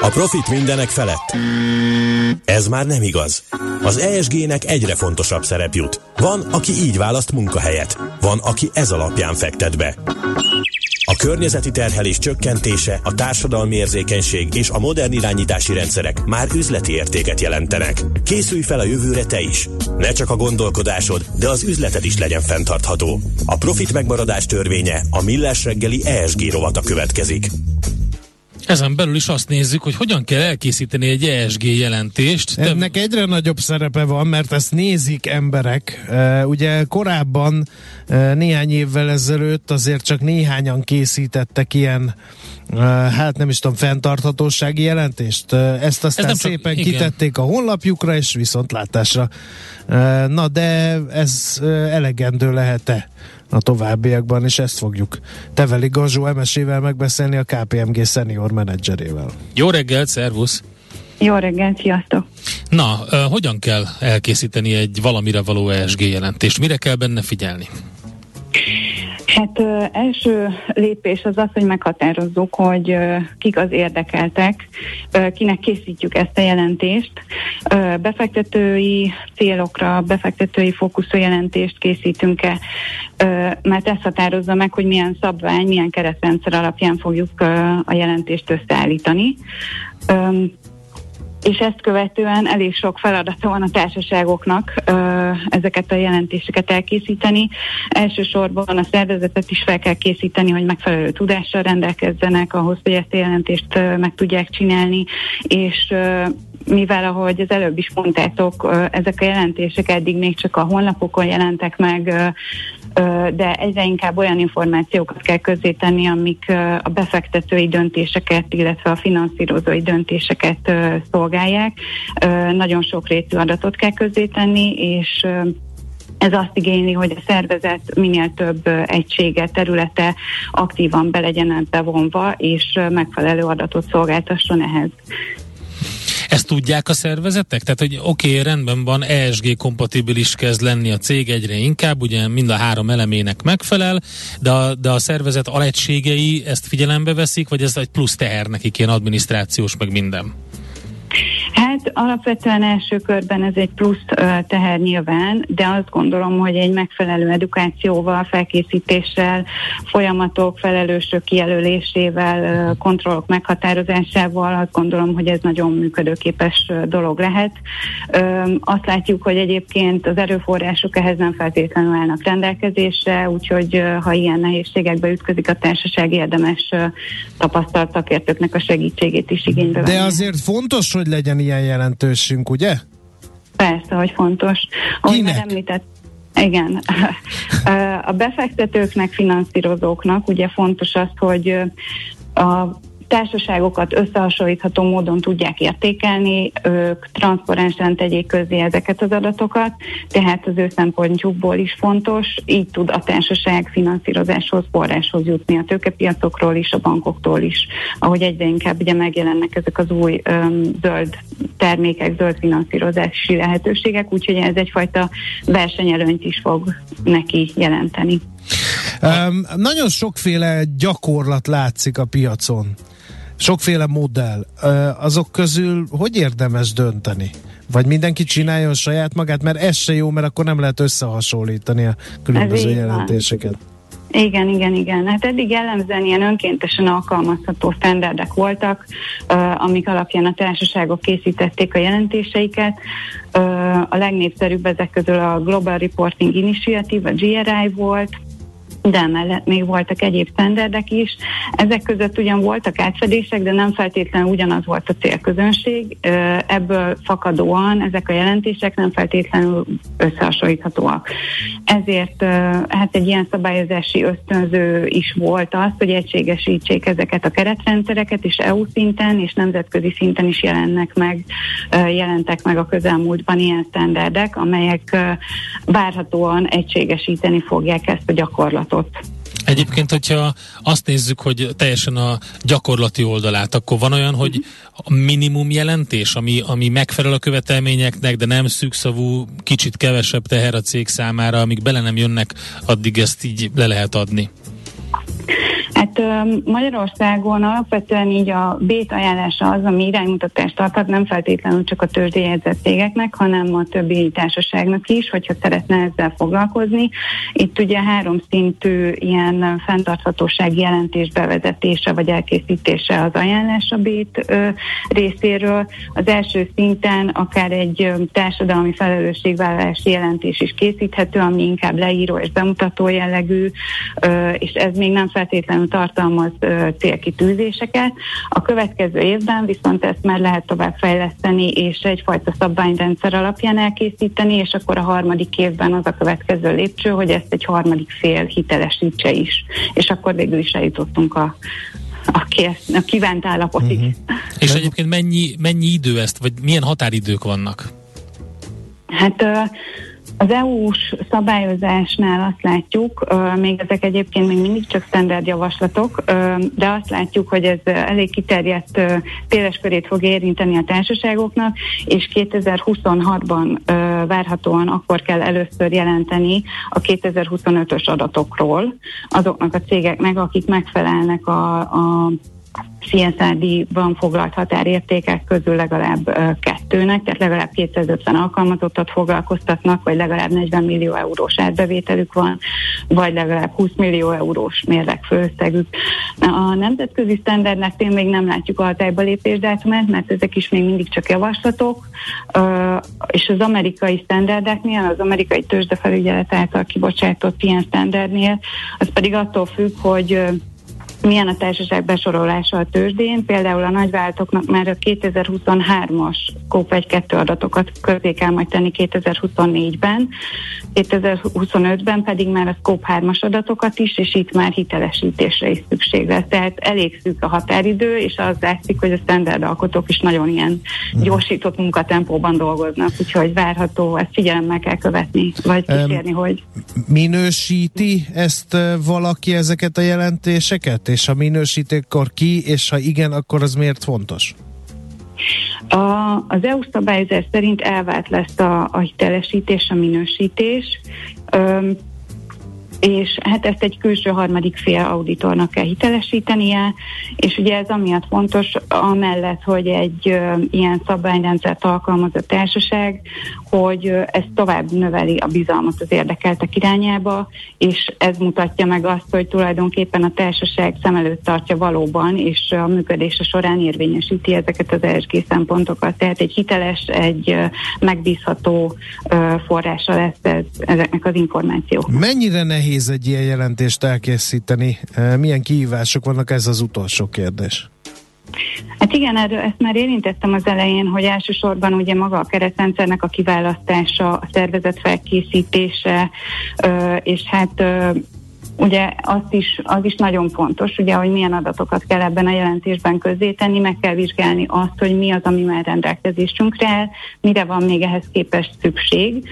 A profit mindenek felett. Ez már nem igaz. Az ESG-nek egyre fontosabb szerep jut. Van, aki így választ munkahelyet. Van, aki ez alapján fektet be. A környezeti terhelés csökkentése, a társadalmi érzékenység és a modern irányítási rendszerek már üzleti értéket jelentenek. Készülj fel a jövőre te is. Ne csak a gondolkodásod, de az üzleted is legyen fenntartható. A profit megmaradás törvénye a Millás reggeli ESG rovata következik. Ezen belül is azt nézzük, hogy hogyan kell elkészíteni egy ESG jelentést. Ennek Te... egyre nagyobb szerepe van, mert ezt nézik emberek. Uh, ugye korábban, uh, néhány évvel ezelőtt azért csak néhányan készítettek ilyen uh, hát nem is tudom, fenntarthatósági jelentést. Ezt aztán Ez szépen csak, kitették a honlapjukra, és viszontlátásra. Na de ez elegendő lehet-e? A továbbiakban, és ezt fogjuk Teveli Gazsó MS-ével megbeszélni a KPMG senior menedzserével. Jó reggelt, szervusz! Jó reggelt, sziasztok! Na, hogyan kell elkészíteni egy valamire való ESG jelentést? Mire kell benne figyelni? Hát ö, első lépés az az, hogy meghatározzuk, hogy ö, kik az érdekeltek, ö, kinek készítjük ezt a jelentést. Ö, befektetői célokra, befektetői fókuszú jelentést készítünk-e, ö, mert ezt határozza meg, hogy milyen szabvány, milyen keretrendszer alapján fogjuk ö, a jelentést összeállítani. Ö, és ezt követően elég sok feladata van a társaságoknak ezeket a jelentéseket elkészíteni. Elsősorban a szervezetet is fel kell készíteni, hogy megfelelő tudással rendelkezzenek ahhoz, hogy ezt a jelentést meg tudják csinálni, és mivel ahogy az előbb is mondtátok, ezek a jelentések eddig még csak a honlapokon jelentek meg, de egyre inkább olyan információkat kell közzétenni, amik a befektetői döntéseket, illetve a finanszírozói döntéseket szolgálják. Nagyon sok rétű adatot kell közzétenni, és ez azt igényli, hogy a szervezet minél több egysége, területe aktívan be legyen bevonva, és megfelelő adatot szolgáltasson ehhez. Ezt tudják a szervezetek? Tehát, hogy oké, okay, rendben van, ESG kompatibilis kezd lenni a cég egyre inkább, ugye mind a három elemének megfelel, de a, de a szervezet alegységei ezt figyelembe veszik, vagy ez egy plusz teher nekik, ilyen adminisztrációs, meg minden? Hát alapvetően első körben ez egy plusz teher nyilván, de azt gondolom, hogy egy megfelelő edukációval, felkészítéssel, folyamatok, felelősök kijelölésével, kontrollok meghatározásával azt gondolom, hogy ez nagyon működőképes dolog lehet. Azt látjuk, hogy egyébként az erőforrások ehhez nem feltétlenül állnak rendelkezésre, úgyhogy ha ilyen nehézségekbe ütközik a társaság, érdemes tapasztalt szakértőknek a segítségét is igénybe venni. De azért fontos, hogy legyen ilyen jelentősünk, ugye? Persze, hogy fontos. Ahogy Kinek? említett, igen. A befektetőknek, finanszírozóknak ugye fontos az, hogy a társaságokat összehasonlítható módon tudják értékelni, ők transzparensen tegyék közé ezeket az adatokat, tehát az ő szempontjukból is fontos, így tud a társaság finanszírozáshoz, forráshoz jutni a tőkepiacokról is, a bankoktól is, ahogy egyre inkább ugye megjelennek ezek az új öm, zöld termékek, zöld finanszírozási lehetőségek, úgyhogy ez egyfajta versenyelőnyt is fog neki jelenteni. Um, nagyon sokféle gyakorlat látszik a piacon sokféle modell. Azok közül hogy érdemes dönteni? Vagy mindenki csináljon saját magát, mert ez se jó, mert akkor nem lehet összehasonlítani a különböző jelentéseket. Igen, igen, igen. Hát eddig jellemzően ilyen önkéntesen alkalmazható standardek voltak, amik alapján a társaságok készítették a jelentéseiket. A legnépszerűbb ezek közül a Global Reporting Initiative, a GRI volt, de emellett még voltak egyéb standardek is. Ezek között ugyan voltak átfedések, de nem feltétlenül ugyanaz volt a célközönség. Ebből fakadóan ezek a jelentések nem feltétlenül összehasonlíthatóak. Ezért hát egy ilyen szabályozási ösztönző is volt az, hogy egységesítsék ezeket a keretrendszereket, és EU szinten és nemzetközi szinten is jelennek meg, jelentek meg a közelmúltban ilyen standardek, amelyek várhatóan egységesíteni fogják ezt a gyakorlatot javaslatot. Egyébként, hogyha azt nézzük, hogy teljesen a gyakorlati oldalát, akkor van olyan, hogy a minimum jelentés, ami, ami megfelel a követelményeknek, de nem szűkszavú, kicsit kevesebb teher a cég számára, amíg bele nem jönnek, addig ezt így le lehet adni. Hát Magyarországon alapvetően így a bét ajánlása az, ami iránymutatást adhat, nem feltétlenül csak a tőzsdéjegyzett cégeknek, hanem a többi társaságnak is, hogyha szeretne ezzel foglalkozni. Itt ugye három szintű ilyen fenntarthatósági jelentés bevezetése vagy elkészítése az ajánlás a bét részéről. Az első szinten akár egy társadalmi felelősségvállalási jelentés is készíthető, ami inkább leíró és bemutató jellegű, és ez még nem feltétlenül tartalmaz célkitűzéseket. A következő évben viszont ezt már lehet tovább fejleszteni, és egyfajta szabványrendszer alapján elkészíteni, és akkor a harmadik évben az a következő lépcső, hogy ezt egy harmadik fél hitelesítse is. És akkor végül is eljutottunk a, a, a kívánt állapotig. Uh-huh. És egyébként mennyi, mennyi idő ezt, vagy milyen határidők vannak? Hát az EU-s szabályozásnál azt látjuk, még ezek egyébként még mindig csak standard javaslatok, de azt látjuk, hogy ez elég kiterjedt körét fog érinteni a társaságoknak, és 2026-ban várhatóan akkor kell először jelenteni a 2025-ös adatokról azoknak a cégeknek, akik megfelelnek a, a CSRD-ban foglalt határértékek közül legalább kettőnek, tehát legalább 250 alkalmazottat foglalkoztatnak, vagy legalább 40 millió eurós árbevételük van, vagy legalább 20 millió eurós mérleg főösszegük. A nemzetközi standardnek még nem látjuk a hatályba lépés dátumát, mert ezek is még mindig csak javaslatok, és az amerikai standardeknél, az amerikai tőzsdefelügyelet által kibocsátott ilyen standardnél, az pedig attól függ, hogy milyen a társaság besorolása a tőzsdén. Például a nagyvállalatoknak már a 2023-as Scope 1-2 adatokat közé kell majd tenni 2024-ben, 2025-ben pedig már a Scope 3-as adatokat is, és itt már hitelesítésre is szükség lesz. Tehát elég szűk a határidő, és az látszik, hogy a standard alkotók is nagyon ilyen mhm. gyorsított munkatempóban dolgoznak, úgyhogy várható, ezt figyelemmel kell követni, vagy kísérni, um, hogy... Minősíti ezt valaki ezeket a jelentéseket? És ha minősítékkor ki, és ha igen, akkor az miért fontos? A, az EU szabályozás szerint elvált lesz a, a hitelesítés, a minősítés. Öm, és hát ezt egy külső harmadik fél auditornak kell hitelesítenie, és ugye ez amiatt fontos, amellett, hogy egy ö, ilyen szabályrendszert alkalmaz a társaság, hogy ö, ez tovább növeli a bizalmat az érdekeltek irányába, és ez mutatja meg azt, hogy tulajdonképpen a társaság szem előtt tartja valóban, és a működése során érvényesíti ezeket az ESG szempontokat. Tehát egy hiteles, egy ö, megbízható ö, forrása lesz ez, ezeknek az információknak. Mennyire nehéz nehéz egy ilyen jelentést elkészíteni? Milyen kihívások vannak? Ez az utolsó kérdés. Hát igen, ezt már érintettem az elején, hogy elsősorban ugye maga a keretrendszernek a kiválasztása, a szervezet felkészítése, és hát Ugye azt is, az is nagyon fontos, ugye, hogy milyen adatokat kell ebben a jelentésben közzétenni, meg kell vizsgálni azt, hogy mi az, ami már rendelkezésünkre áll, mire van még ehhez képest szükség.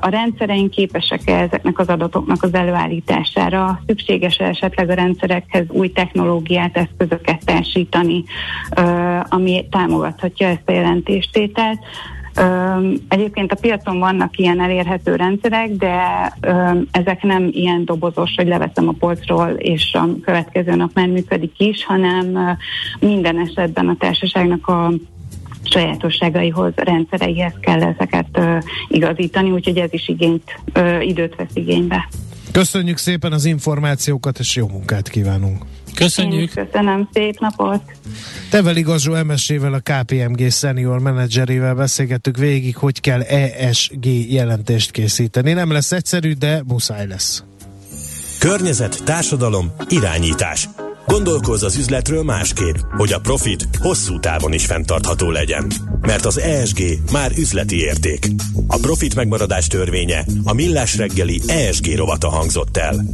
A rendszereink képesek-e ezeknek az adatoknak az előállítására, szükséges -e esetleg a rendszerekhez új technológiát, eszközöket társítani, ami támogathatja ezt a jelentéstételt. Egyébként a piacon vannak ilyen elérhető rendszerek, de ezek nem ilyen dobozos, hogy leveszem a polcról, és a következő nap már működik is, hanem minden esetben a társaságnak a sajátosságaihoz, rendszereihez kell ezeket igazítani, úgyhogy ez is igényt, időt vesz igénybe. Köszönjük szépen az információkat, és jó munkát kívánunk! Köszönjük! köszönöm, szép napot! Tevel igazó MS-ével a KPMG senior menedzserével beszélgettük végig, hogy kell ESG jelentést készíteni. Nem lesz egyszerű, de muszáj lesz. Környezet, társadalom, irányítás. Gondolkozz az üzletről másképp, hogy a profit hosszú távon is fenntartható legyen. Mert az ESG már üzleti érték. A profit megmaradás törvénye a millás reggeli ESG rovata hangzott el.